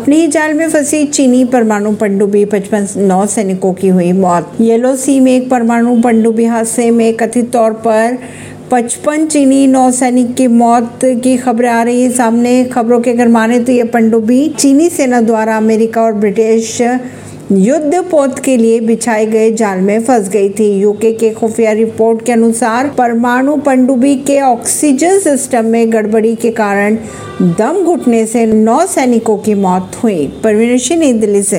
अपनी ही जाल में फंसी चीनी, परमाणु पनडुब्बी पचपन नौ सैनिकों की हुई मौत। येलो सी में एक परमाणु पनडुब्बी हादसे में कथित तौर पर पचपन चीनी नौसैनिक की मौत की खबरें आ रही है। सामने खबरों के अगर माने तो ये पनडुब्बी चीनी सेना द्वारा अमेरिका और ब्रिटिश युद्ध पोत के लिए बिछाए गए जाल में फंस गई थी। यूके के खुफिया रिपोर्ट के अनुसार, परमाणु पनडुब्बी के ऑक्सीजन सिस्टम में गड़बड़ी के कारण दम घुटने से नौ सैनिकों की मौत हुई। परवीन सिंह नई दिल्ली से।